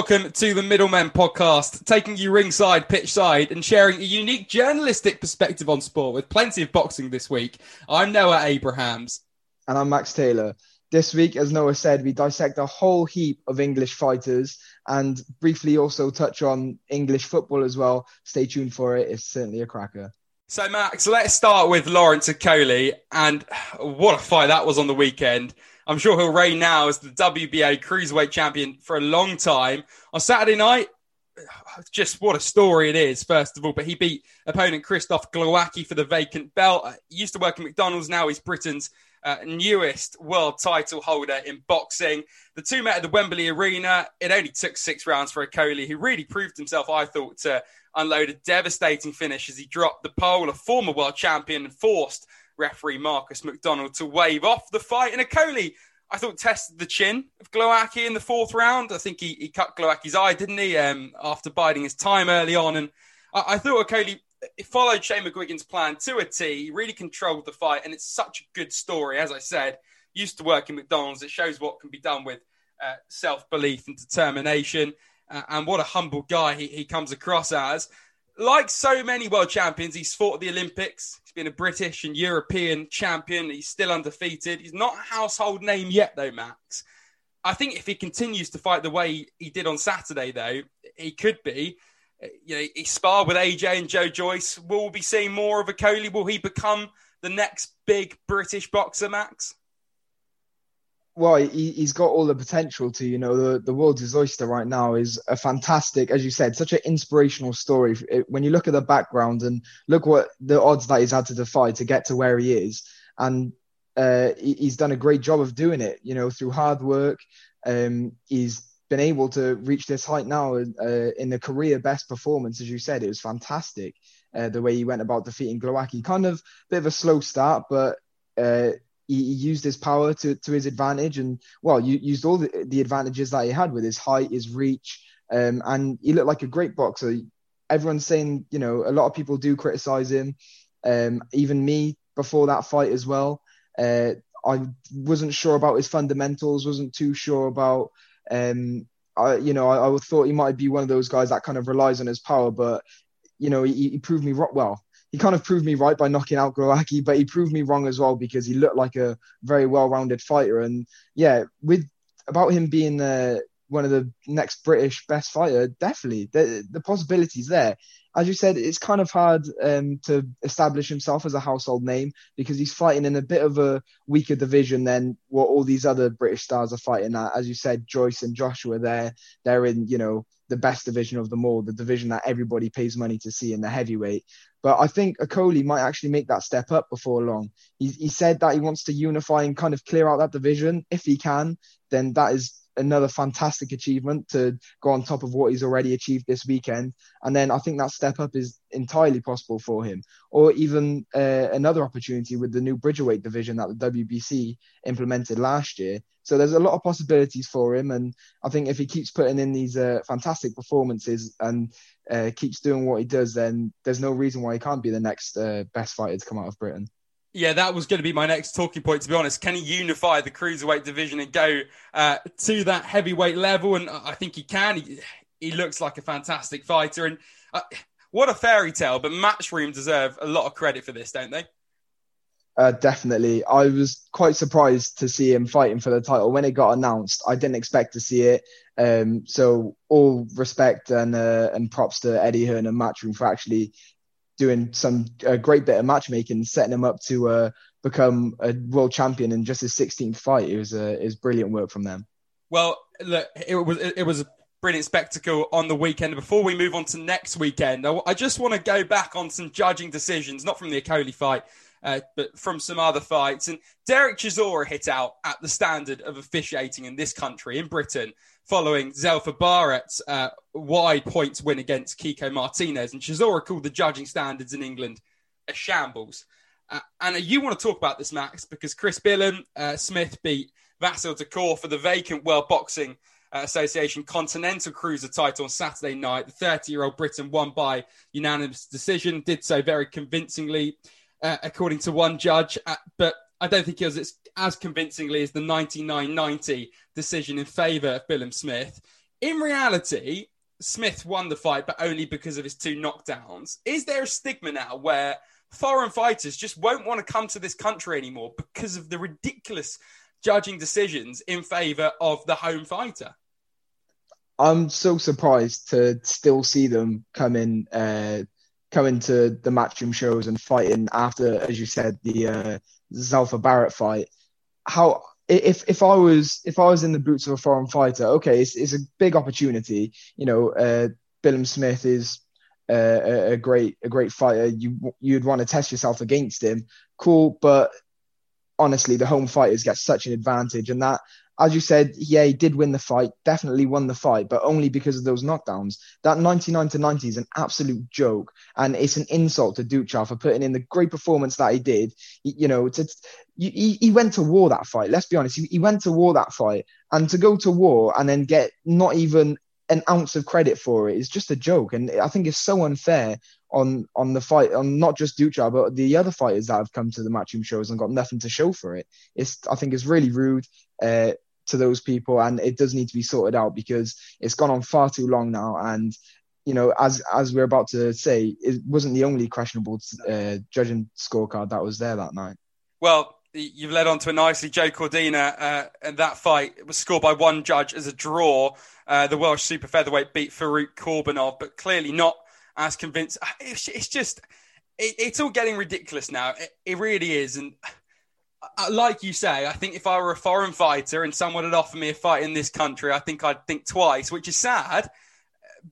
welcome to the Middlemen podcast, taking you ringside, pitch side, and sharing a unique journalistic perspective on sport with plenty of boxing this week. I'm Noah Abrahams. And I'm Max Taylor. This week, as Noah said, we dissect a whole heap of English fighters and briefly also touch on English football as well. Stay tuned for it. It's certainly a cracker. So, Max, let's start with Lawrence Okolie. And what a fight that was on the weekend. I'm sure he'll reign now as the WBA Cruiserweight Champion for a long time. On Saturday night, just what a story it is, first of all. But he beat opponent Christoph Glowacki for the vacant belt. He used to work at McDonald's, now he's Britain's uh, newest world title holder in boxing. The two met at the Wembley Arena. It only took six rounds for Okolie, who really proved himself, I thought, to unload a devastating finish as he dropped the pole, a former world champion, and forced referee Marcus McDonnell to wave off the fight. And Okolie, I thought, tested the chin of Glowacki in the fourth round. I think he, he cut Glowacki's eye, didn't he, um, after biding his time early on. And I, I thought Okolie followed Shane McGuigan's plan to a T. He really controlled the fight. And it's such a good story. As I said, used to work in McDonald's. It shows what can be done with uh, self belief and determination. Uh, and what a humble guy he, he comes across as like so many world champions, he's fought at the Olympics. He's been a British and European champion. He's still undefeated. He's not a household name yet, though, Max. I think if he continues to fight the way he did on Saturday, though, he could be. You know, he sparred with AJ and Joe Joyce. Will we be seeing more of Okolie? Will he become the next big British boxer, Max? Well, he, has got all the potential to, you know, the, the world's his oyster right now is a fantastic, as you said, such an inspirational story. When you look at the background and look what the odds that he's had to defy to get to where he is, and uh, he, he's done a great job of doing it, you know, through hard work. Um, he's been able to reach this height now uh, in the career best performance, as you said. It was fantastic uh, the way he went about defeating Glowacki. Kind of bit of a slow start, but uh, he, he, used his power to, to his advantage and well you used all the, the advantages that he had with his height his reach um, and he looked like a great boxer. Everyone's saying you know a lot of people do criticize him. Um, even me before that fight as well. Uh, i wasn't sure about his fundamentals wasn't too sure about um, I, you know I, I thought he might be one of those guys that kind of relies on his power but you know he, he proved me well he kind of proved me right by knocking out Glowacki, but he proved me wrong as well because he looked like a very well-rounded fighter. And yeah, with about him being uh, one of the next British best fighter, definitely the, the possibilities there. As you said, it's kind of hard um, to establish himself as a household name because he's fighting in a bit of a weaker division than what all these other British stars are fighting at. As you said, Joyce and Joshua, they're they're in you know the best division of them all, the division that everybody pays money to see in the heavyweight. But I think Okolie might actually make that step up before long. He, he said that he wants to unify and kind of clear out that division. If he can, then that is another fantastic achievement to go on top of what he's already achieved this weekend. And then I think that step up is entirely possible for him, or even uh, another opportunity with the new Bridgerweight division that the WBC implemented last year. So there's a lot of possibilities for him, and I think if he keeps putting in these uh, fantastic performances and uh, keeps doing what he does, then there's no reason why he can't be the next uh, best fighter to come out of Britain. Yeah, that was going to be my next talking point. To be honest, can he unify the cruiserweight division and go uh, to that heavyweight level? And I think he can. He, he looks like a fantastic fighter, and uh, what a fairy tale. But Matchroom deserve a lot of credit for this, don't they? Uh, definitely. I was quite surprised to see him fighting for the title when it got announced. I didn't expect to see it. Um, so all respect and uh, and props to Eddie Hearn and Matchroom for actually doing some a great bit of matchmaking, setting him up to uh, become a world champion in just his 16th fight. It was uh, it was brilliant work from them. Well, look, it was it was a brilliant spectacle on the weekend. Before we move on to next weekend, I just want to go back on some judging decisions, not from the Okolie fight. Uh, but from some other fights. And Derek Chisora hit out at the standard of officiating in this country, in Britain, following Zelfa Barrett's uh, wide points win against Kiko Martinez. And Chisora called the judging standards in England a shambles. Uh, and you want to talk about this, Max, because Chris Billam uh, Smith beat Vasyl Ducar for the vacant World Boxing uh, Association Continental Cruiser title on Saturday night. The 30 year old Briton won by unanimous decision, did so very convincingly, uh, according to one judge. but I don't think it was as convincingly as the 99-90 decision in favour of Billam Smith. In reality, Smith won the fight, but only because of his two knockdowns. Is there a stigma now where foreign fighters just won't want to come to this country anymore because of the ridiculous judging decisions in favor of the home fighter? I'm so surprised to still see them come in, uh, coming to the matchroom shows and fighting after, as you said, the uh, Zelfa Barrett fight. How if if I was if I was in the boots of a foreign fighter, okay, it's, it's a big opportunity. You know, uh, Billam Smith is uh, a, a, great a great fighter. You you'd want to test yourself against him. Cool, but honestly, the home fighters get such an advantage, and that as you said, yeah, he did win the fight, definitely won the fight, but only because of those knockdowns. That 99 to 90 is an absolute joke, and it's an insult to Ducar for putting in the great performance that he did. You know, to, he, he went to war that fight. Let's be honest, he, he went to war that fight, and to go to war and then get not even an ounce of credit for it is just a joke, and I think it's so unfair on on the fight on not just Ducar but the other fighters that have come to the matchroom shows and got nothing to show for it. It's I think it's really rude. Uh, to those people, and it does need to be sorted out because it's gone on far too long now. And you know, as as we're about to say, it wasn't the only questionable uh, judging scorecard that was there that night. Well, you've led on to a nicely. Joe Cordina, uh, and that fight was scored by one judge as a draw. Uh, the Welsh super featherweight beat Farouk Korbanov, but clearly not as convinced. It's, it's just, it, it's all getting ridiculous now. It, it really is, and like you say, I think if I were a foreign fighter and someone had offered me a fight in this country, I think I'd think twice, which is sad.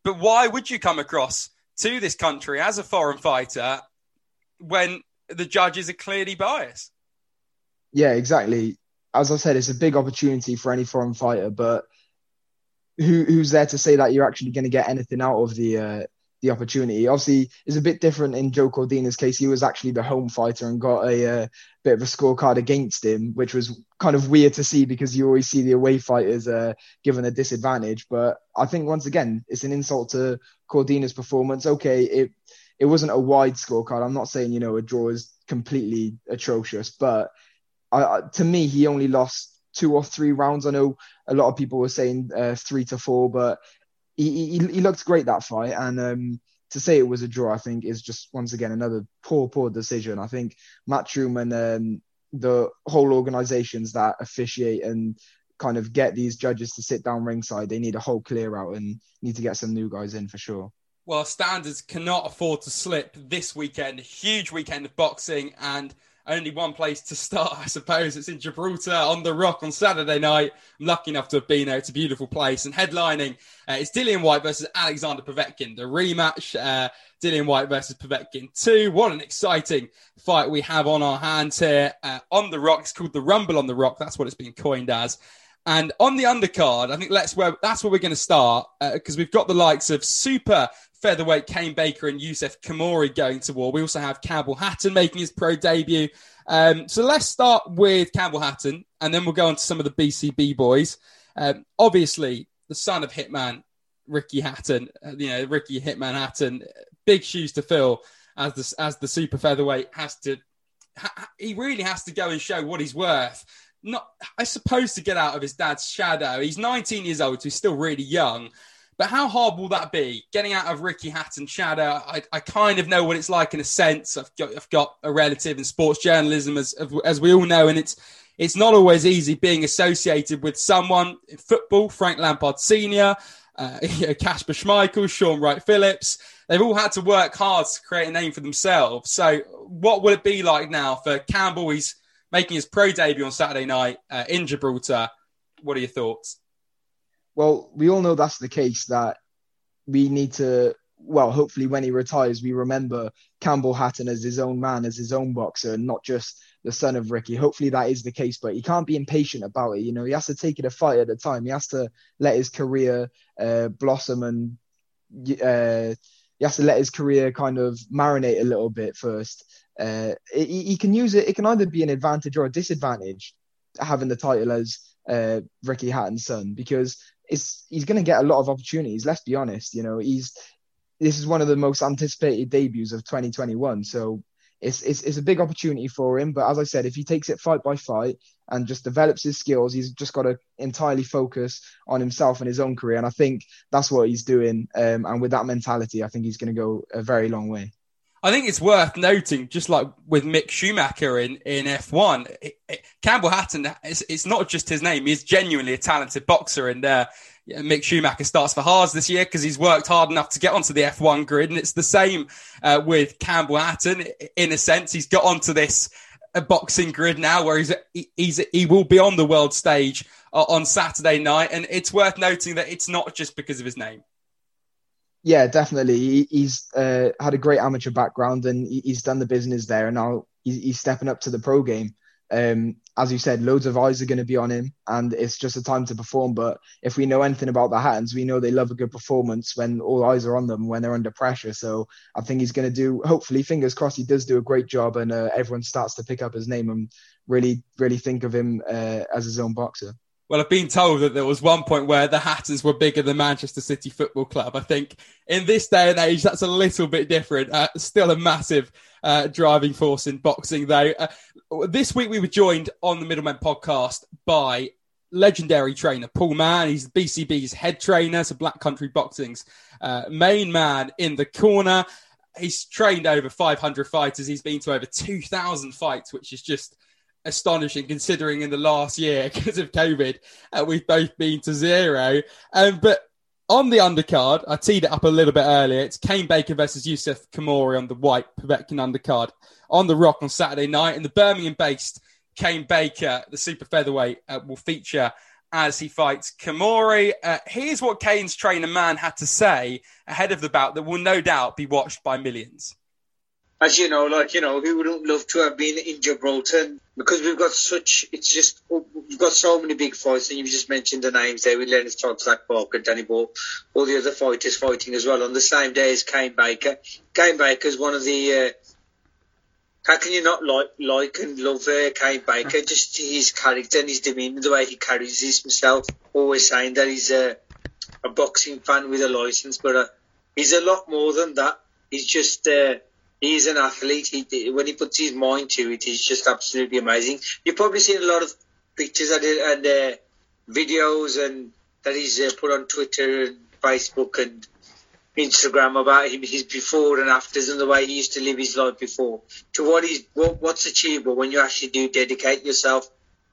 But why would you come across to this country as a foreign fighter when the judges are clearly biased? Yeah, exactly. As I said, it's a big opportunity for any foreign fighter, but who who's there to say that you're actually going to get anything out of the uh, the opportunity. Obviously, it's a bit different in Joe Cordina's case. He was actually the home fighter and got a uh, bit of a scorecard against him, which was kind of weird to see because you always see the away fighters uh, given a disadvantage. But I think once again, it's an insult to Cordina's performance. Okay, it it wasn't a wide scorecard. I'm not saying you know a draw is completely atrocious, but I, to me, he only lost two or three rounds. I know a lot of people were saying uh, three to four, but he, he, he looked great that fight, and um, to say it was a draw, I think, is just once again another poor, poor decision. I think Matchroom and um, the whole organisations that officiate and kind of get these judges to sit down ringside, they need a whole clear out and need to get some new guys in for sure. Well, standards cannot afford to slip this weekend. Huge weekend of boxing and only one place to start, I suppose. It's in Gibraltar on the Rock on Saturday night. I'm lucky enough to have been there. It's a beautiful place. And headlining, uh, it's Dillian Whyte versus Alexander Povetkin, the rematch. Uh, Dillian Whyte versus Povetkin 2. What an exciting fight we have on our hands here uh, on the Rock. It's called the Rumble on the Rock. That's what it's been coined as. And on the undercard, I think let's where that's where we're going to start because uh, we've got the likes of super featherweight Kane Baker and Yusuf Kamaru going to war. We also have Campbell Hatton making his pro debut. Um, so let's start with Campbell Hatton, and then we'll go on to some of the BCB boys. Um, obviously, the son of Hitman Ricky Hatton, uh, you know Ricky Hitman Hatton, big shoes to fill as the as the super featherweight has to. Ha, he really has to go and show what he's worth. Not, I suppose, to get out of his dad's shadow. He's 19 years old, so he's still really young. But how hard will that be? Getting out of Ricky Hatton's shadow, I, I kind of know what it's like in a sense. I've got, I've got a relative in sports journalism, as, as we all know, and it's it's not always easy being associated with someone in football, Frank Lampard Senior, uh, Kasper Schmeichel, Shaun Wright-Phillips. They've all had to work hard to create a name for themselves. So, what will it be like now for Campbell? He's making his pro debut on Saturday night uh, in Gibraltar. What are your thoughts? Well, we all know that's the case. That we need to. Well, hopefully, when he retires, we remember Campbell Hatton as his own man, as his own boxer, not just the son of Ricky. Hopefully, that is the case. But he can't be impatient about it. You know, he has to take it a fight at a time. He has to let his career uh, blossom and. Uh, he has to let his career kind of marinate a little bit first. Uh, he, he, can use it. It can either be an advantage or a disadvantage having the title as uh, Ricky Hatton's son because he's going to get a lot of opportunities. Let's be honest. You know, he's this is one of the most anticipated debuts of 2021. So it's, it's it's a big opportunity for him. But as I said, if he takes it fight by fight and just develops his skills, he's just got to entirely focus on himself and his own career. And I think that's what he's doing. Um, and with that mentality, I think he's going to go a very long way. I think it's worth noting, just like with Mick Schumacher in, in F1, it, it, Campbell Hatton, it's, it's, not just his name. He's genuinely a talented boxer. And uh, Mick Schumacher starts for Haas this year because he's worked hard enough to get onto the F1 grid. And it's the same uh, with Campbell Hatton. In a sense, he's got onto this uh, boxing grid now where he's, he's he will be on the world stage uh, on Saturday night. And it's worth noting that it's not just because of his name. Yeah, definitely. He, he's uh, had a great amateur background and he, he's done the business there. And now he's, he's stepping up to the pro game. Um, as you said, loads of eyes are going to be on him, and it's just a time to perform. But if we know anything about the Hattons, we know they love a good performance when all eyes are on them, when they're under pressure. So I think he's going to do, hopefully, fingers crossed, he does do a great job, and uh, everyone starts to pick up his name and really, really think of him uh, as his own boxer. Well, I've been told that there was one point where the Hatters were bigger than Manchester City Football Club. I think in this day and age, that's a little bit different. Uh, still a massive uh, driving force in boxing, though. Uh, this week, we were joined on the Middlemen podcast by legendary trainer Paul Mann. He's the BCB's head trainer, so Black Country Boxing's uh, main man in the corner. He's trained over 500 fighters. He's been to over 2,000 fights, which is just astonishing considering in the last year because of COVID uh, we've both been to zero. Um, but on the undercard, I teed it up a little bit earlier. It's Kane Baker versus Yusuf Kamori on the Whyte Povetkin undercard on the Rock on Saturday night. And the Birmingham-based Kane Baker, the super featherweight, uh, will feature as he fights Kamori. Uh, here's what Kane's trainer Mann had to say ahead of the bout that will no doubt be watched by millions as you know, like you know, who wouldn't love to have been in Gibraltar because we've got such. It's just we've got so many big fights, and you've just mentioned the names there with Leonard Todd, Zach Parker, Danny Ball, all the other fighters fighting as well on the same day as Kane Baker. Kane Baker is one of the. Uh, how can you not like like and love uh, Kane Baker? Just his character and his demeanour, the way he carries himself. Always saying that he's a, a boxing fan with a license, but uh, he's a lot more than that. He's just. Uh, he's an athlete. He when he puts his mind to it, he's just absolutely amazing. You've probably seen a lot of pictures and, and uh, videos and that he's uh, put on Twitter and Facebook and Instagram about him, his before and afters, and the way he used to live his life before to what he's what, what's achievable when you actually do dedicate yourself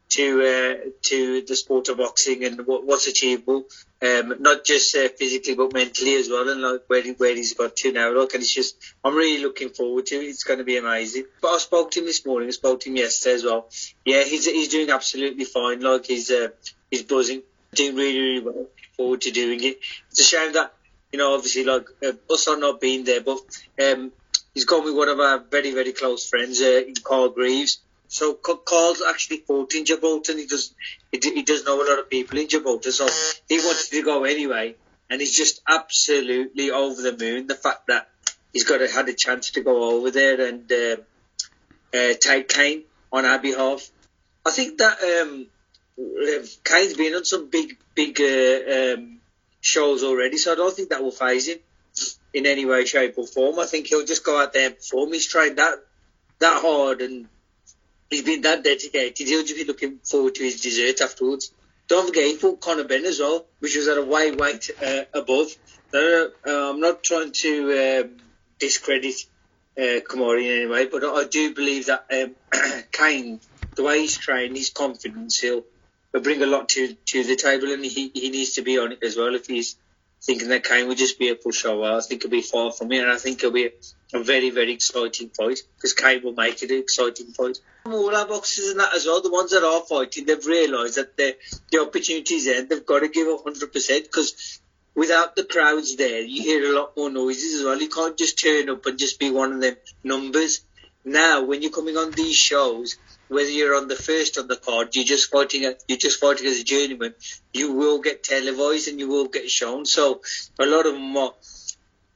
to uh, to the sport of boxing and what, what's achievable, um, not just uh, physically but mentally as well, and like where he, where he's got to now. Look, and it's just I'm really looking forward to it. It's going to be amazing. But I spoke to him this morning. I spoke to him yesterday as well. Yeah, he's he's doing absolutely fine. Like he's uh, he's buzzing, doing really really well. Looking forward to doing it. It's a shame that you know obviously like uh, us are not being there, but um, he's gone with one of our very very close friends, uh, Carl Greaves so Carl's actually fought in Gibraltar. He does he, he does know a lot of people in Gibraltar, so he wanted to go anyway. And he's just absolutely over the moon. The fact that he's got a, had a chance to go over there and uh, uh, take Kane on our behalf. I think that um, Kane's been on some big big uh, um, shows already, so I don't think that will phase him in any way, shape, or form. I think he'll just go out there and perform. He's trained that that hard and he's been that dedicated. He'll just be looking forward to his dessert afterwards. Don't forget, he fought Conor Benn as well, which was at a weight weight uh, above. Uh, I'm not trying to um, discredit uh, Kamauri in any way, but I do believe that um, Kane, the way he's trained, his confidence, he'll, he'll bring a lot to, to the table, and he, he needs to be on it as well if he's thinking that Kane would just be a pushover. I think he'll be far from it, and I think it'll be a, very, very exciting fight because Kane will make it an exciting fight. All our boxers and that as well, the ones that are fighting, they've realised that the, the opportunity's there, they've got to give 100% because without the crowds there, you hear a lot more noises as well. You can't just turn up and just be one of them numbers. Now, when you're coming on these shows, whether you're on the first on the card, you're just fighting. You're just fighting as a journeyman. You will get televised and you will get shown. So a lot of them are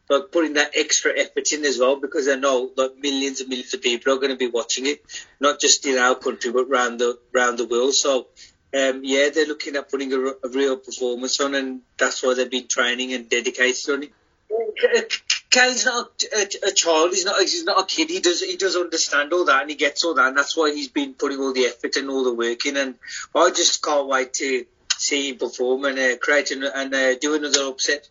like putting that extra effort in as well because they know that millions and millions of people are going to be watching it, not just in our country but around the around the world. So. Um, yeah, they're looking at putting a, a, real performance on, and that's why they've been training and dedicated on it. Kayle's not a, a, a, child. He's not. He's not a kid. He does. He does understand all that, and he gets all that, and that's why he's been putting all the effort and all the work in. And I just can't wait to see him perform and uh, create and, and uh, do another upset.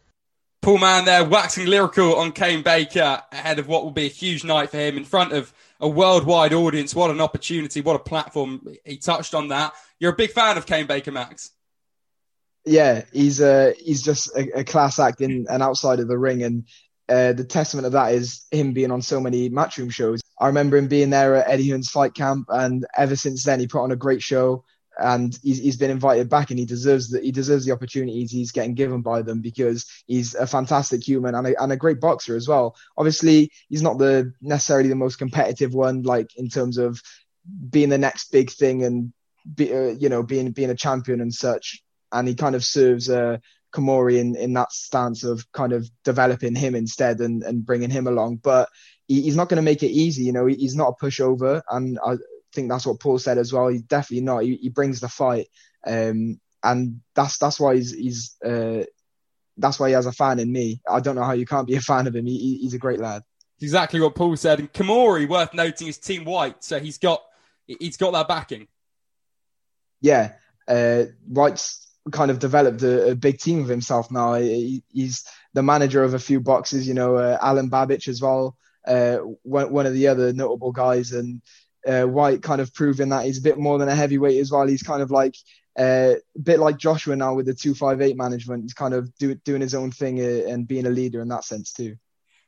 Paul Mann there, waxing lyrical on Kane Baker ahead of what will be a huge night for him in front of a worldwide audience. What an opportunity! What a platform! He touched on that. You're a big fan of Kane Baker, Max. Yeah, he's uh, he's just a, a class act in and outside of the ring, and uh, the testament of that is him being on so many matchroom shows. I remember him being there at Eddie Hearn's fight camp, and ever since then, he put on a great show. And he's, he's been invited back, and he deserves the, he deserves the opportunities he's getting given by them because he's a fantastic human and a, and a great boxer as well. Obviously, he's not the necessarily the most competitive one, like in terms of being the next big thing and be, uh, you know being being a champion and such. And he kind of serves a Kimura in, in that stance of kind of developing him instead and, and bringing him along. But he, he's not going to make it easy. You know, he, he's not a pushover. And I think that's what Paul said as well. He's definitely not. He, he brings the fight. Um, and that's, that's why he's, he's, uh, that's why he has a fan in me. I don't know how you can't be a fan of him. He, he's a great lad. Exactly what Paul said. And Kimura, worth noting, is Team Whyte, so he's got he's got that backing. Yeah, uh, Whyte's kind of developed a, a big team of himself now. He, he's the manager of a few boxes, you know, uh, Alen Babic as well, uh, one, one, of the other notable guys, and uh, Whyte kind of proving that he's a bit more than a heavyweight as well. He's kind of like uh, a bit like Joshua now with the 258 management. He's kind of do, doing his own thing uh, and being a leader in that sense too.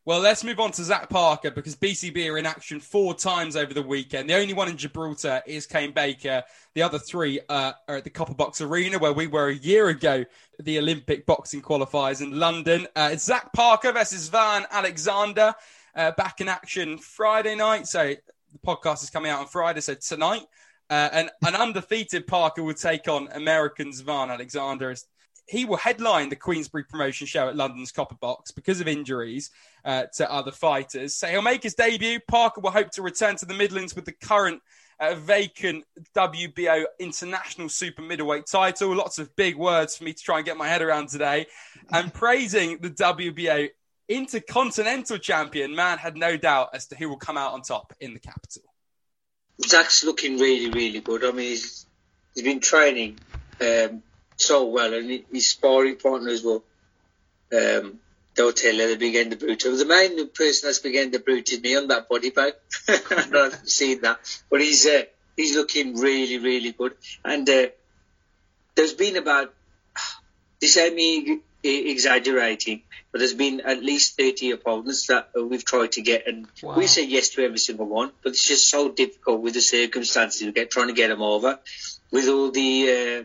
Well, let's move on to Zach Parker because BCB are in action four times over the weekend. The only one in Gibraltar is Kane Baker. The other three uh, are at the Copper Box Arena, where we were a year ago, the Olympic boxing qualifiers in London. Uh, it's Zach Parker versus Vaughn Alexander uh, back in action Friday night. So the podcast is coming out on Friday, so tonight. Uh, and an undefeated Parker will take on Americans Vaughn Alexander he will headline the Queensberry promotion show at London's Copper Box because of injuries uh, to other fighters. So he'll make his debut. Parker will hope to return to the Midlands with the current uh, vacant WBO International Super Middleweight title. Lots of big words for me to try and get my head around today. And praising the WBO Intercontinental Champion, Mann had no doubt as to who will come out on top in the capital. Zach's looking really, really good. I mean, he's, he's been training um, so well, and his sparring partners well. Um, tell you the big end of brute. The main person that's big end of brute is me on that body bag. I've seen that, but he's uh, he's looking really, really good. And uh, there's been about this me exaggerating, but there's been at least 30 opponents that we've tried to get, and wow. we say yes to every single one, but it's just so difficult with the circumstances we get trying to get them over, with all the uh,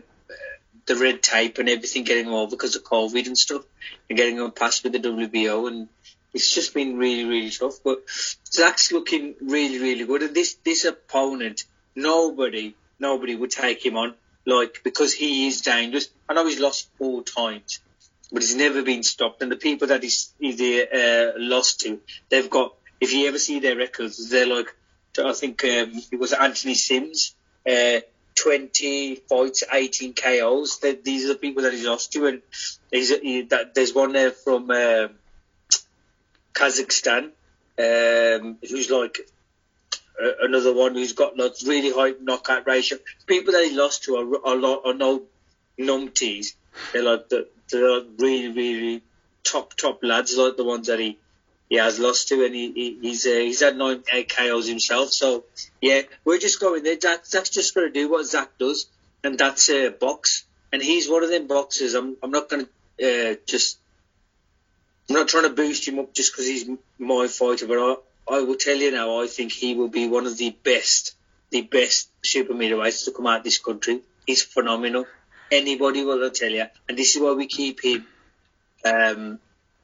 the red tape and everything getting them over because of COVID and stuff, and getting them passed with the WBO, and it's just been really, really tough. But Zach's looking really, really good, and this this opponent, nobody, nobody would take him on, like because he is dangerous. I know he's lost four times, but he's never been stopped, and the people that he's, he's uh, lost to, they've got. If you ever see their records, they're like, I think um, it was Anthony Sims. Uh, 20 fights, 18 KOs. these are the people that he's lost to, and he, that, there's one there from uh, Kazakhstan um, who's like another one who's got like really high knockout ratio. People that he lost to are, are, are no numpties. They're like the, like really really top top lads, like the ones that he he has lost to, and he, he he's uh, he's had nine eight KOs himself. So yeah, we're just going there. Zach, Zach's just going to do what Zach does, and that's uh, box. And he's one of them boxers. I'm I'm not going to uh, just. I'm not trying to boost him up just because he's my fighter, but I, I will tell you now, I think he will be one of the best, the best super middleweights to come out of this country. He's phenomenal. Anybody will tell you, and this is why we keep him um,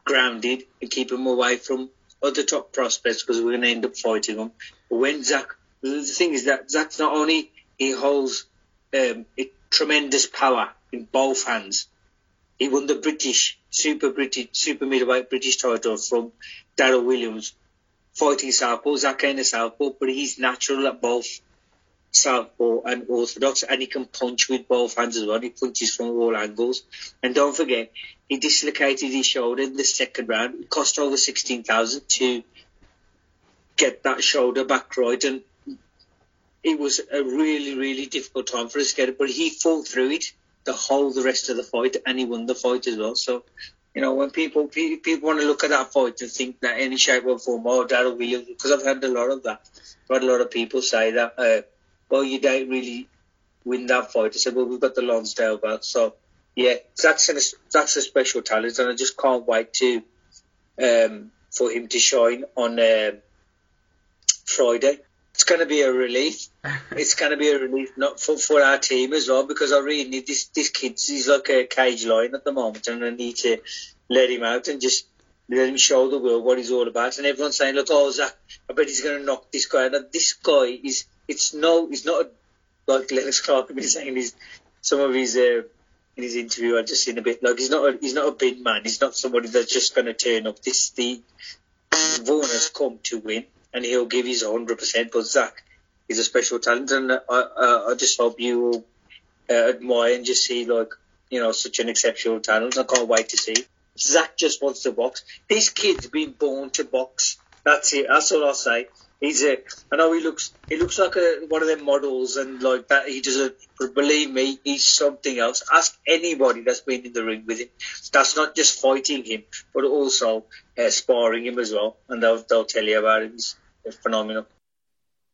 grounded and keep him away from other top prospects because we're going to end up fighting them. But when Zach, the thing is that Zach's not only he holds um, tremendous power in both hands. He won the British Super British Super Middleweight British title from Daryl Williams, fighting southpaw. Zach ain't a southpaw, but he's natural at both southpaw and orthodox, and he can punch with both hands as well. He punches from all angles. And don't forget, he dislocated his shoulder in the second round. It cost over sixteen thousand to get that shoulder back right, and it was a really, really difficult time for us to get it. But he fought through it the whole the rest of the fight, and he won the fight as well. So. You know, when people people want to look at that fight and think that any shape or form, oh, Daryl Williams, because I've heard a lot of that. I've had a lot of people say that, uh, well, you don't really win that fight. I said, well, we've got the Lonsdale belt. So, yeah, that's, an, that's a special talent, and I just can't wait to um, for him to shine on uh, Friday. It's going to be a relief. it's going to be a relief not for, for our team as well because I really need this. This kid, he's like a cage lion at the moment, and I need to let him out and just let him show the world what he's all about. And everyone's saying, "Look, oh Zach, I bet he's going to knock this guy." And this guy is. It's no. He's not a, like Lennox Clark has been saying. He's some of his. Uh, in his interview, I just seen a bit like he's not a, he's not a big man. He's not somebody that's just going to turn up. This the Vaughn has come to win and he'll give his 100%. But Zach is a special talent, and I, uh, I just hope you will uh, admire and just see, like, you know, such an exceptional talent. I can't wait to see. Zach just wants to box. This kid's been born to box. That's it. That's all I'll say. He's a. I know he looks. He looks like a, one of them models, and like that. He doesn't. Believe me, he's something else. Ask anybody that's been in the ring with him. That's not just fighting him, but also uh, sparring him as well, and they'll they'll tell you about it. He's, phenomenal.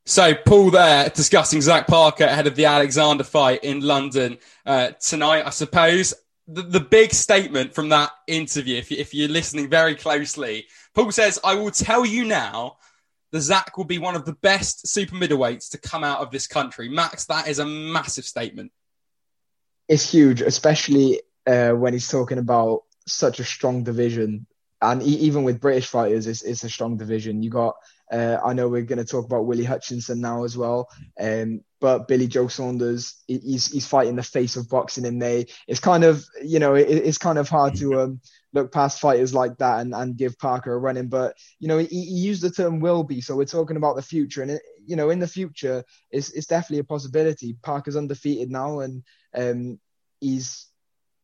So, Paul there discussing Zach Parker ahead of the Alexander fight in London uh, tonight, I suppose. The, the, big statement from that interview, if, you, if you're listening very closely, Paul says, I will tell you now that Zach will be one of the best super middleweights to come out of this country. Max, that is a massive statement. It's huge, especially uh, when he's talking about such a strong division. And even with British fighters, it's, it's a strong division. You got uh, I know we're going to talk about Willie Hutchinson now as well. Um, but Billy Joe Saunders, he's he's fighting the face of boxing in May. It's kind of you know it, it's kind of hard to um, look past fighters like that and, and give Parker a running. But you know he, he used the term will be, so we're talking about the future, and it, you know in the future it's it's definitely a possibility. Parker's undefeated now, and um, he's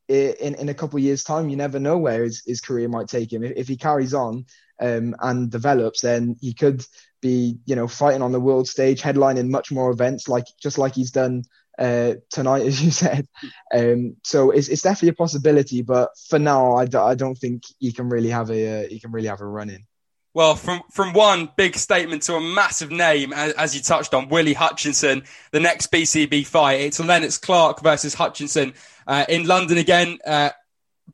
in in a couple of years' time, you never know where his, his career might take him. If, if he carries on um, and develops, then he could be, you know, fighting on the world stage, headlining much more events, like just like he's done uh, tonight, as you said. Um, so it's, it's definitely a possibility, but for now, I d- I don't think he can really have a uh, he can really have a run in. Well, from from one big statement to a massive name, as, as, you touched on, Willie Hutchinson, the next BCB fight. It's Lennox Clark versus Hutchinson uh, in London again, uh,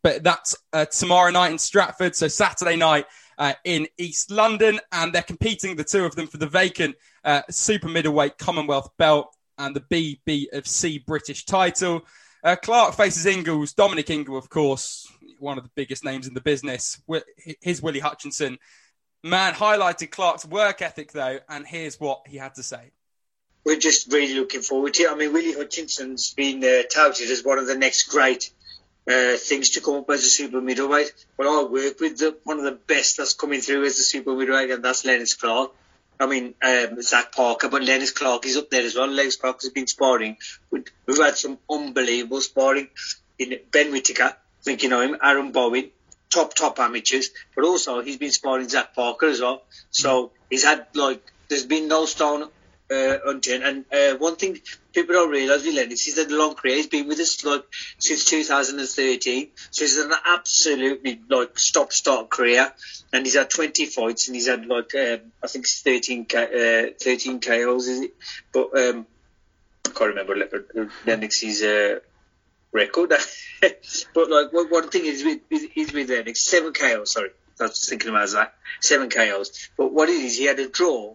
but that's uh, tomorrow night in Stratford. So Saturday night uh, in East London, and they're competing the two of them for the vacant uh, super middleweight Commonwealth belt and the BB of C British title. Uh, Clark faces Ingles, Dominic Ingle, of course, one of the biggest names in the business. His Willie Hutchinson Mann highlighted Clark's work ethic, though, and here's what he had to say. We're just really looking forward to it. I mean, Willie Hutchinson's been uh, touted as one of the next great uh, things to come up as a super middleweight. Well, I work with the, one of the best that's coming through as a super middleweight, and that's Lennox Clark. I mean, um, Zach Parker, but Lennox Clark is up there as well. Lennox Clark has been sparring. We've had some unbelievable sparring in Ben Whittaker, I think you know him, Aaron Bowen, top top amateurs, but also he's been sparring Zach Parker as well. So he's had like there's been no stone uh, unturned. And uh, one thing people don't realise with Lennox is that long career he's been with us like since 2013. So he's an absolutely like stop start career, and he's had 20 fights and he's had like um, I think it's 13 uh, 13 KOs is it? But um, I can't remember Lennox's uh, record. but like one thing is with is with Lennox seven KOs. Sorry, I was thinking about that seven KOs. But what it is, he had a draw,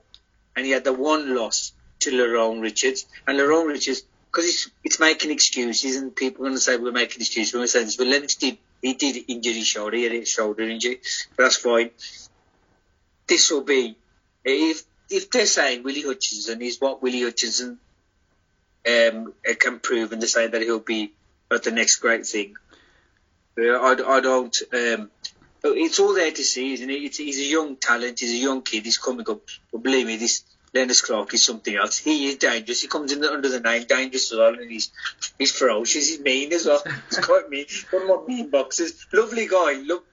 and he had the one loss to Lerone Richards, and Lerone Richards because it's it's making excuses, and people are going to say we're making excuses. We're saying this, but Lennox did he did injure his shoulder, he had a shoulder injury, but that's fine. This will be if if they're saying Willie Hutchinson is what Willie Hutchinson um, can prove, and they say that he'll be but the next great thing. I, I don't. Um, it's all there to see, isn't it? It's, he's a young talent. He's a young kid. He's coming up. But believe me, this Lennox Clark is something else. He is dangerous. He comes in the, under the name Dangerous as well, and he's he's ferocious. He's mean as well. He's quite mean. One of my mean boxers. Lovely guy. Look,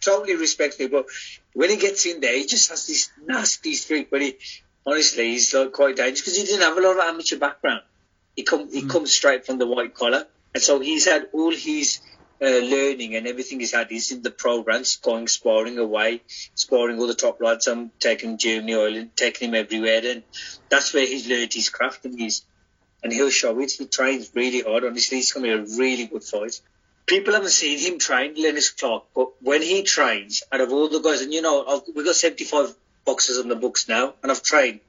totally respectful. But when he gets in there, he just has this nasty streak. But he, honestly, he's like quite dangerous because he didn't have a lot of amateur background. He come he mm. comes straight from the white collar, and so he's had all his uh, learning and everything he's had He's in the programs, going sparring away, sparring all the top lads. I'm taking Germany, Ireland, taking him everywhere, and that's where he's learned his craft and he's and he'll show it. He trains really hard. Honestly, it's going to be a really good fight. People haven't seen him train, Lennox Clark, but when he trains, out of all the guys, and you know, we've got 75 boxers on the books now, and I've trained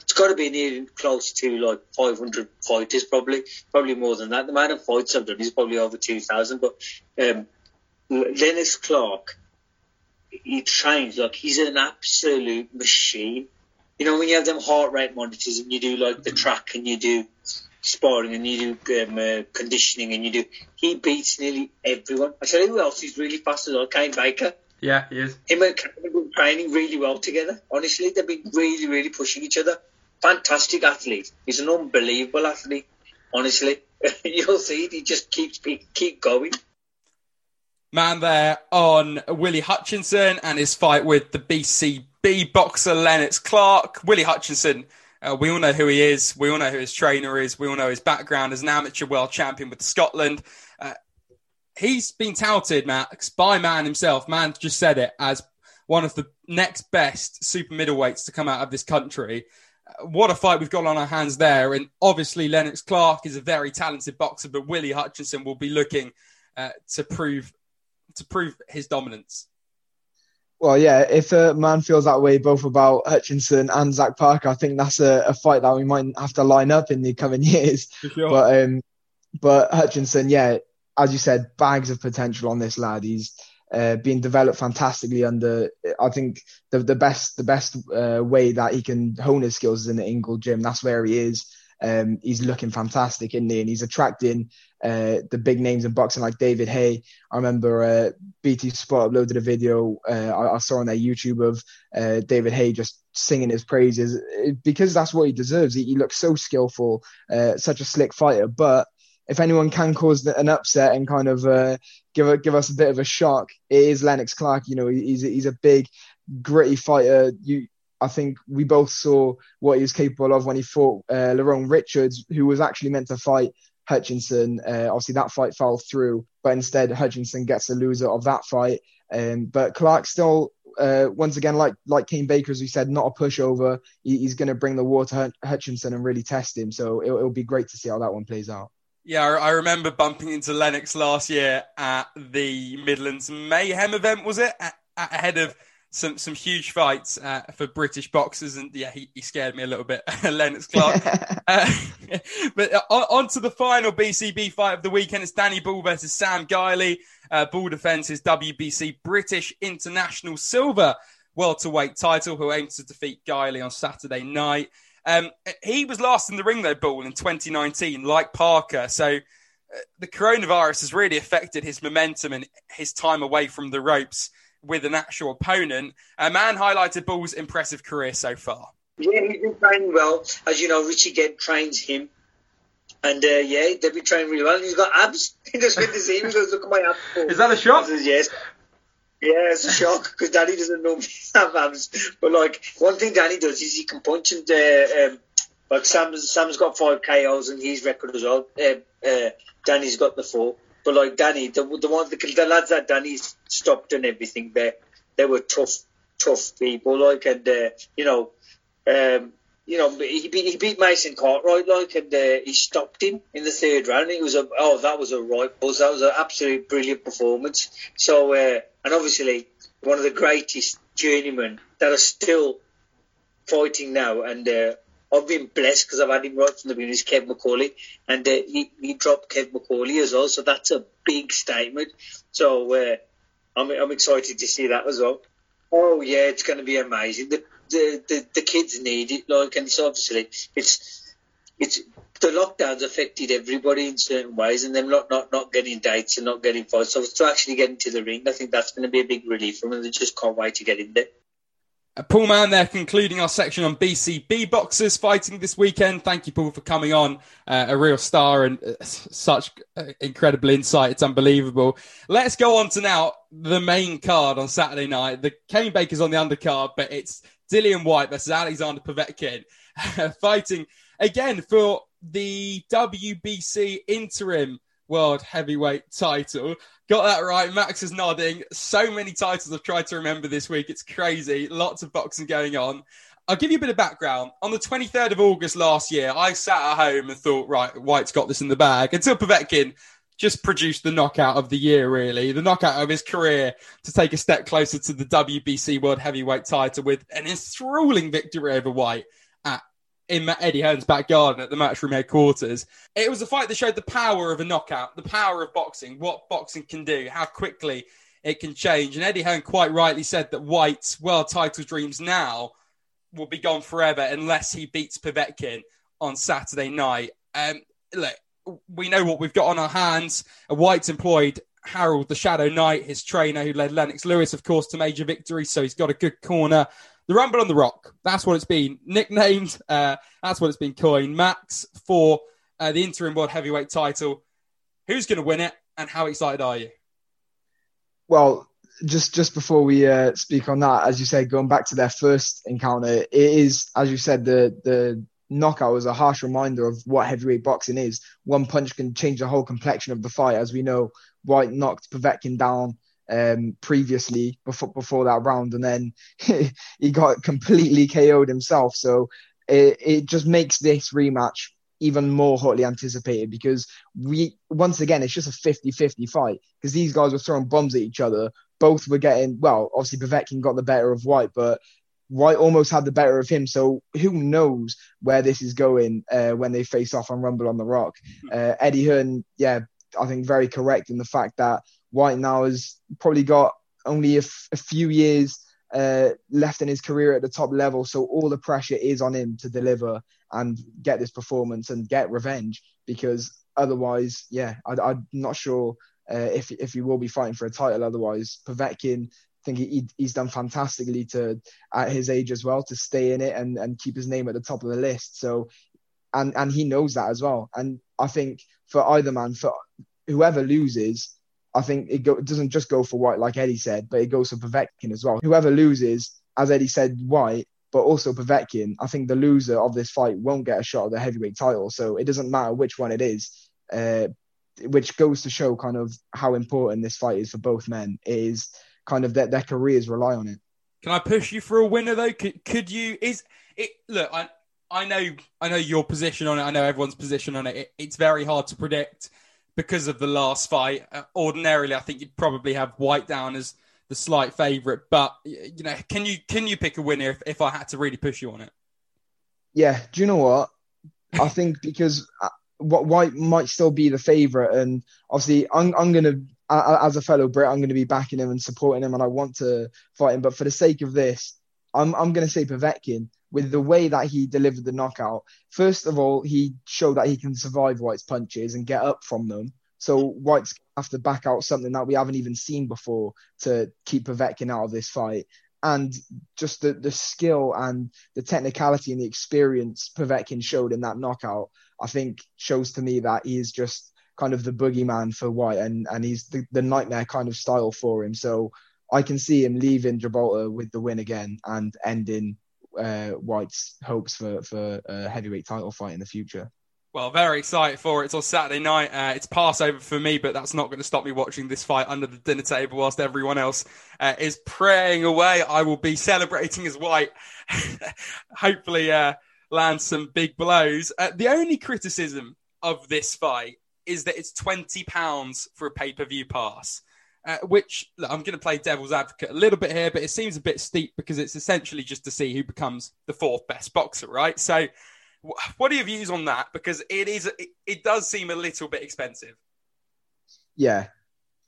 it's got to be near close to like 500 fighters, probably, probably more than that. The amount of fights I've done is probably over 2,000. But um, Lennox Clark, he trains like he's an absolute machine. You know, when you have them heart rate monitors and you do like the track and you do sparring and you do um, uh, conditioning and you do, he beats nearly everyone. I tell you who else is really fast as well, Kane Baker. Yeah, he is. Him and Kane have been training really well together. Honestly, they've been really, really pushing each other. Fantastic athlete. He's an unbelievable athlete. Honestly, you'll see. He just keeps keep going. Mann, there on Willie Hutchinson and his fight with the BCB boxer Lennox Clark. Willie Hutchinson. Uh, we all know who he is. We all know who his trainer is. We all know his background as an amateur world champion with Scotland he's been touted, Max, by Mann himself. Mann just said it as one of the next best super middleweights to come out of this country. What a fight we've got on our hands there. And obviously, Lennox Clark is a very talented boxer, but Willie Hutchinson will be looking uh, to prove to prove his dominance. Well, yeah, if a man feels that way both about Hutchinson and Zach Parker, I think that's a, a fight that we might have to line up in the coming years. Sure. But um, but Hutchinson, yeah, as you said, bags of potential on this lad. He's uh, being developed fantastically under. I think the the best the best uh, way that he can hone his skills is in the Ingle gym. That's where he is. Um, he's looking fantastic in there, and he's attracting uh, the big names in boxing like David Haye. I remember uh, BT Sport uploaded a video uh, I, I, saw on their YouTube of uh, David Haye just singing his praises because that's what he deserves. He, he looks so skillful, such a slick fighter, but if anyone can cause an upset and kind of uh, give a, give us a bit of a shock, it is Lennox Clark. You know, he's he's a big, gritty fighter. You, I think we both saw what he was capable of when he fought uh, Lerone Richards, who was actually meant to fight Hutchinson. Uh, obviously, that fight fell through, but instead Hutchinson gets the loser of that fight. Um, but Clark still, uh, once again, like like Kane Baker, as we said, not a pushover. He, he's going to bring the war to Hutchinson and really test him. So it'll, it'll be great to see how that one plays out. Yeah, I remember bumping into Lennox last year at the Midlands Mayhem event, was it? At, at, ahead of some some huge fights uh, for British boxers, and yeah, he, he scared me a little bit, Lennox Clark. uh, but uh, on to the final BCB fight of the weekend. It's Danny Ball versus Sam Gilley. Uh, Ball defends his WBC British International Silver welterweight title, who aims to defeat Gilley on Saturday night. Um, he was last in the ring though, Ball, in 2019, like Parker. So uh, the coronavirus has really affected his momentum and his time away from the ropes with an actual opponent. A man highlighted Ball's impressive career so far. Yeah, he's been training well. As you know, Richie Gant trains him. And uh, yeah, they've been training really well. And he's got abs. He just went to see him. He goes, look at my abs. Is that a shot? Says, yes. Yeah, it's a shock because Danny doesn't normally have abs. But like one thing Danny does is he can punch and uh, um, like Sam's Sam's got five KOs and his record as well. Uh, uh, Danny's got the four. But like Danny, the the one the, the lads that Danny stopped and everything, they they were tough tough people. Like and uh, you know. Um, you know, he beat, he beat Mason Cartwright, like, and uh, he stopped him in the third round. It was a oh, that was a right buzz. That was an absolutely brilliant performance. So, uh, and obviously one of the greatest journeymen that are still fighting now. And uh, I've been blessed because I've had him right from the beginning. Is Kev McCauley, and uh, he, he dropped Kev McCauley as well. So that's a big statement. So uh, I'm I'm excited to see that as well. Oh yeah, it's going to be amazing. The the, the, the kids need it, like, and it's obviously it's it's the lockdowns affected everybody in certain ways, and them not not not getting dates and not getting fights. So to actually get into the ring, I think that's going to be a big relief for them. They just can't wait to get in there. Uh, Paul Mann there concluding our section on BCB boxers fighting this weekend. Thank you, Paul, for coming on. Uh, a real star and uh, such uh, incredible insight. It's unbelievable. Let's go on to now the main card on Saturday night. The Kane Baker's on the undercard, but it's Dillian Whyte versus Alexander Povetkin fighting again for the WBC interim world heavyweight title. Got that right. Max is nodding. So many titles I've tried to remember this week. It's crazy. Lots of boxing going on. I'll give you a bit of background. On the 23rd of August last year, I sat at home and thought, right, Whyte's got this in the bag until Povetkin just produced the knockout of the year, really, the knockout of his career to take a step closer to the WBC World Heavyweight title with an enthralling victory over Whyte at in Eddie Hearn's back garden at the Matchroom headquarters. It was a fight that showed the power of a knockout, the power of boxing, what boxing can do, how quickly it can change. And Eddie Hearn quite rightly said that Whyte's world title dreams now will be gone forever unless he beats Povetkin on Saturday night. Um, look, we know what we've got on our hands. Whyte's employed Harold the Shadow Knight, his trainer, who led Lennox Lewis, of course, to major victory. So he's got a good corner the Rumble on the Rock. That's what it's been nicknamed. Uh, that's what it's been coined. Max for uh, the interim world heavyweight title. Who's going to win it, and how excited are you? Well, just just before we uh, speak on that, as you said, going back to their first encounter, it is, as you said, the the knockout was a harsh reminder of what heavyweight boxing is. One punch can change the whole complexion of the fight, as we know. Whyte knocked Povetkin down um, previously before before that round, and then he got completely KO'd himself. So it, it just makes this rematch even more hotly anticipated because we once again it's just a 50-50 fight because these guys were throwing bombs at each other. Both were getting well. Obviously, Povetkin got the better of Whyte, but Whyte almost had the better of him. So who knows where this is going uh, when they face off on Rumble on the Rock? Uh, Eddie Hearn, yeah, I think very correct in the fact that Whyte now has probably got only a, f- a few years uh, left in his career at the top level, so all the pressure is on him to deliver and get this performance and get revenge. Because otherwise, yeah, I, am not sure uh, if if he will be fighting for a title. Otherwise, Povetkin, I think he, he's done fantastically to at his age as well to stay in it and and keep his name at the top of the list. So, and and he knows that as well. And I think for either man, for whoever loses, I think it, go, it doesn't just go for Whyte, like Eddie said, but it goes for Povetkin as well. Whoever loses, as Eddie said, Whyte, but also Povetkin, I think the loser of this fight won't get a shot at the heavyweight title. So it doesn't matter which one it is, uh, which goes to show kind of how important this fight is for both men. It is kind of that their careers rely on it. Can I push you for a winner though? Could, could you? Is it? Look, I I know I know your position on it. I know everyone's position on it. it it's very hard to predict because of the last fight. Uh, ordinarily, I think you'd probably have Whyte down as the slight favourite, but you know, can you can you pick a winner if, if I had to really push you on it? Yeah, do you know what? I think because uh, what Whyte might still be the favourite, and obviously I'm I'm gonna as a fellow Brit, I'm to be backing him and supporting him, and I want to fight him. But for the sake of this, I'm I'm to say Povetkin with the way that he delivered the knockout. First of all, he showed that he can survive Whyte's punches and get up from them. So Whyte's have to back out something that we haven't even seen before to keep Povetkin out of this fight. And just the, the skill and the technicality and the experience Povetkin showed in that knockout, I think shows to me that he is just kind of the boogeyman for Whyte and, and he's the, the nightmare kind of style for him. So I can see him leaving Gibraltar with the win again and ending uh, Whyte's hopes for for a heavyweight title fight in the future. Well, very excited for it. It's on Saturday night. Uh, it's Passover for me, but that's not going to stop me watching this fight under the dinner table whilst everyone else uh, is praying away. I will be celebrating as Whyte. Hopefully, uh, land some big blows. Uh, the only criticism of this fight is that it's twenty pounds for a pay per view pass uh, which look, I'm going to play devil's advocate a little bit here, but it seems a bit steep because it's essentially just to see who becomes the fourth best boxer, right? So, what are your views on that? Because it is, it, it does seem a little bit expensive. Yeah,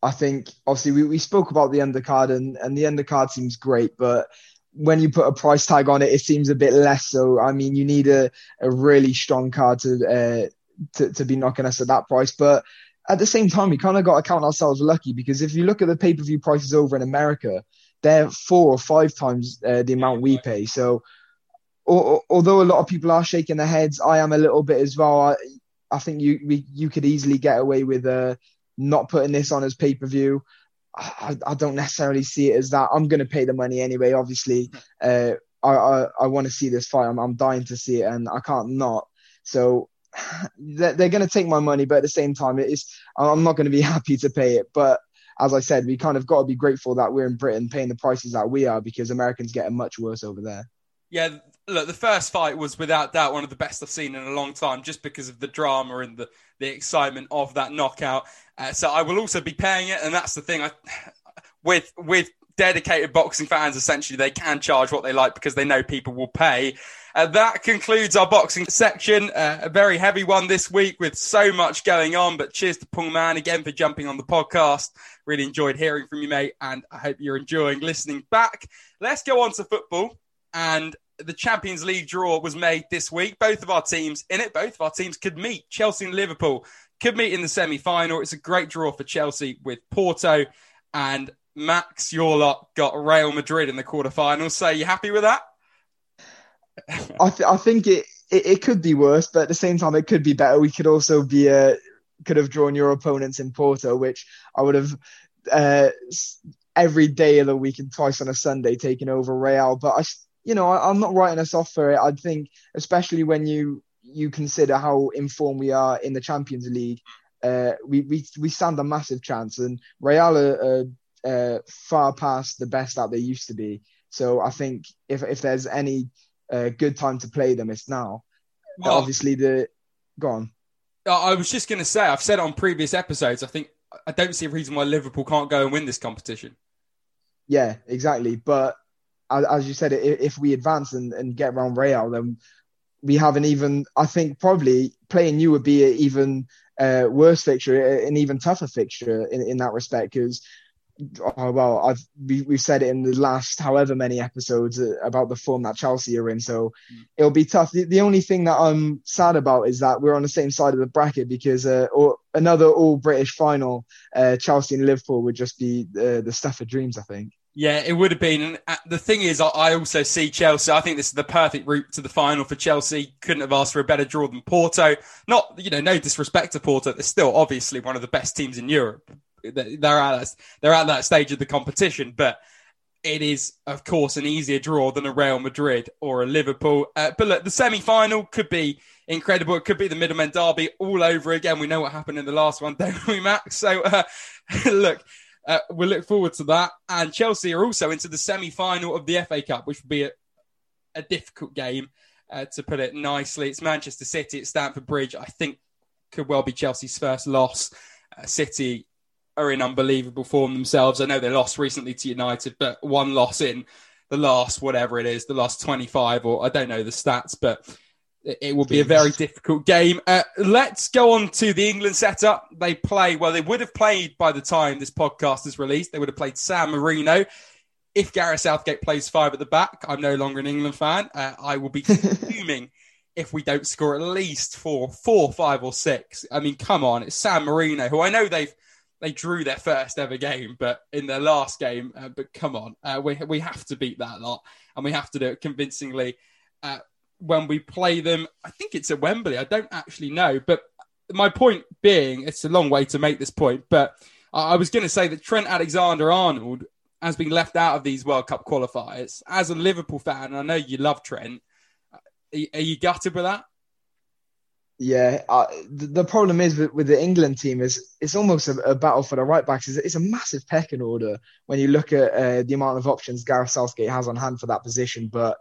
I think obviously we, we spoke about the undercard and, and the undercard seems great, but when you put a price tag on it, it seems a bit less. So, I mean, you need a, a really strong card to, uh, to, to be knocking us at that price. But at the same time, we kind of got to count ourselves lucky because if you look at the pay per view prices over in America, they're four or five times uh, the amount we pay. So, or, although a lot of people are shaking their heads, I am a little bit as well. I, I think you we, you could easily get away with uh, not putting this on as pay per view. I, I, don't necessarily see it as that. I'm going to pay the money anyway. Obviously, uh, I I, I want to see this fight. I'm, I'm dying to see it, and I can't not. So they're, they're going to take my money, but at the same time, it is I'm not going to be happy to pay it. But as I said, we kind of got to be grateful that we're in Britain paying the prices that we are because Americans getting much worse over there. Yeah, look, the first fight was without doubt one of the best I've seen in a long time, just because of the drama and the, the excitement of that knockout. Uh, so I will also be paying it, and that's the thing. I, with with dedicated boxing fans, essentially, they can charge what they like because they know people will pay. Uh, that concludes our boxing section. Uh, a very heavy one this week with so much going on. But cheers to Paul Mann again for jumping on the podcast. Really enjoyed hearing from you, mate, and I hope you're enjoying listening back. Let's go on to football. And the Champions League draw was made this week. Both of our teams in it, both of our teams could meet. Chelsea and Liverpool could meet in the semi final. It's a great draw for Chelsea with Porto and Max, your lot got Real Madrid in the quarterfinals. So, you happy with that? I, th- I think it, it, it could be worse, but at the same time, it could be better. We could also be uh, could have drawn your opponents in Porto, which I would have uh, every day of the week and twice on a Sunday taking over Real. But I, you know, I, I'm not writing us off for it. I think, especially when you you consider how informed we are in the Champions League, uh, we, we we stand a massive chance. And Real are, uh, far past the best that they used to be. So I think if if there's any uh, good time to play them, is now. Well, obviously, the go on. I was just going to say, I've said on previous episodes. I think I don't see a reason why Liverpool can't go and win this competition. Yeah, exactly. But as you said, if we advance and, and get around Real, then we have an even. I think probably playing you would be an even uh, worse fixture, an even tougher fixture in, in that respect because oh, well, I've we, have said it in the last however many episodes uh, about the form that Chelsea are in, so mm. it'll be tough. The, the, only thing that I'm sad about is that we're on the same side of the bracket because uh, or another all British final, uh, Chelsea and Liverpool would just be the, the stuff of dreams. I think. Yeah, it would have been. And uh, the thing is, I also see Chelsea. I think this is the perfect route to the final for Chelsea. Couldn't have asked for a better draw than Porto. Not, you know, no disrespect to Porto. They're still obviously one of the best teams in Europe they're at that, they're at that stage of the competition, but it is of course an easier draw than a Real Madrid or a Liverpool. Uh, but look, the semi-final could be incredible. It could be the middlemen derby all over again. We know what happened in the last one, don't we, Max? So uh, look. Uh, we'll look forward to that. And Chelsea are also into the semi final of the FA Cup, which will be a, a difficult game, uh, to put it nicely. It's Manchester City at Stamford Bridge. I think could well be Chelsea's first loss. Uh, City are in unbelievable form themselves. I know they lost recently to United, but one loss in the last whatever it is, the last 25, or I don't know the stats, but it will be a very difficult game. Uh, let's go on to the England setup. They play, well, they would have played by the time this podcast is released. They would have played San Marino. If Gareth Southgate plays five at the back, I'm no longer an England fan. Uh, I will be fuming if we don't score at least four, four, five, or six. I mean, come on, it's San Marino, who I know they've they drew their first ever game, but in their last game, uh, but come on, uh, we we have to beat that lot, and we have to do it convincingly. Uh, when we play them, I think it's at Wembley. I don't actually know, but my point being, it's a long way to make this point, but I was going to say that Trent Alexander-Arnold has been left out of these World Cup qualifiers. As a Liverpool fan, I know you love Trent. Uh, are you gutted with that? Yeah, uh, the, problem is with, with, the England team is it's almost a, a battle for the right backs. It's, it's, a massive pecking order when you look at uh, the amount of options Gareth Southgate has on hand for that position. But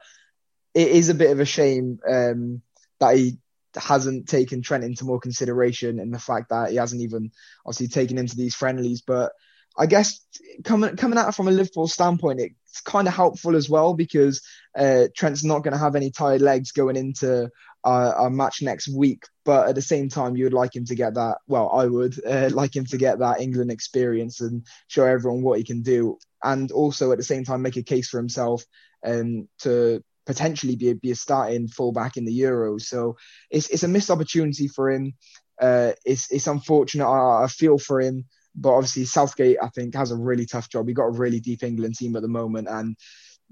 it is a bit of a shame um, that he hasn't taken Trent into more consideration and the fact that he hasn't even obviously taken him to these friendlies. But I guess coming coming it from a Liverpool standpoint, it's kind of helpful as well because uh, Trent's not going to have any tired legs going into a match next week. But at the same time, you would like him to get that. Well, I would uh, like him to get that England experience and show everyone what he can do, and also at the same time make a case for himself um, to potentially be a, be a starting fullback in the Euros. So it's it's a missed opportunity for him. Uh, it's it's unfortunate. I, I feel for him but obviously Southgate, I think, has a really tough job. He got a really deep England team at the moment, and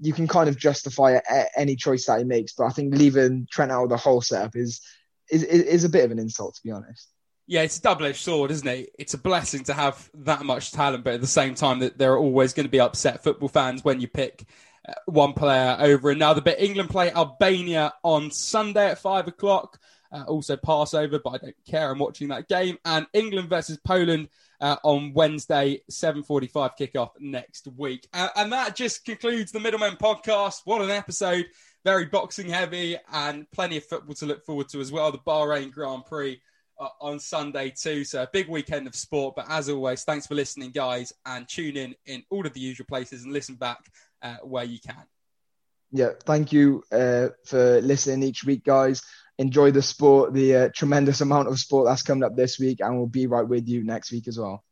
you can kind of justify any choice that he makes. But I think leaving Trent out of the whole setup is is is a bit of an insult, to be honest. Yeah, it's a double-edged sword, isn't it? It's a blessing to have that much talent, but at the same time, that there are always going to be upset football fans when you pick uh, one player over another. But England play Albania on Sunday at five o'clock. Uh, also Passover, but I don't care. I'm watching that game. And England versus Poland uh, on Wednesday, 7:45 kickoff next week. Uh, and that just concludes the Middlemen podcast. What an episode! Very boxing heavy and plenty of football to look forward to as well. The Bahrain Grand Prix uh, on Sunday too. So a big weekend of sport. But as always, thanks for listening, guys, and tune in in all of the usual places and listen back uh, where you can. Yeah, thank you uh, for listening each week, guys. Enjoy the sport, the uh, tremendous amount of sport that's coming up this week, and we'll be right with you next week as well.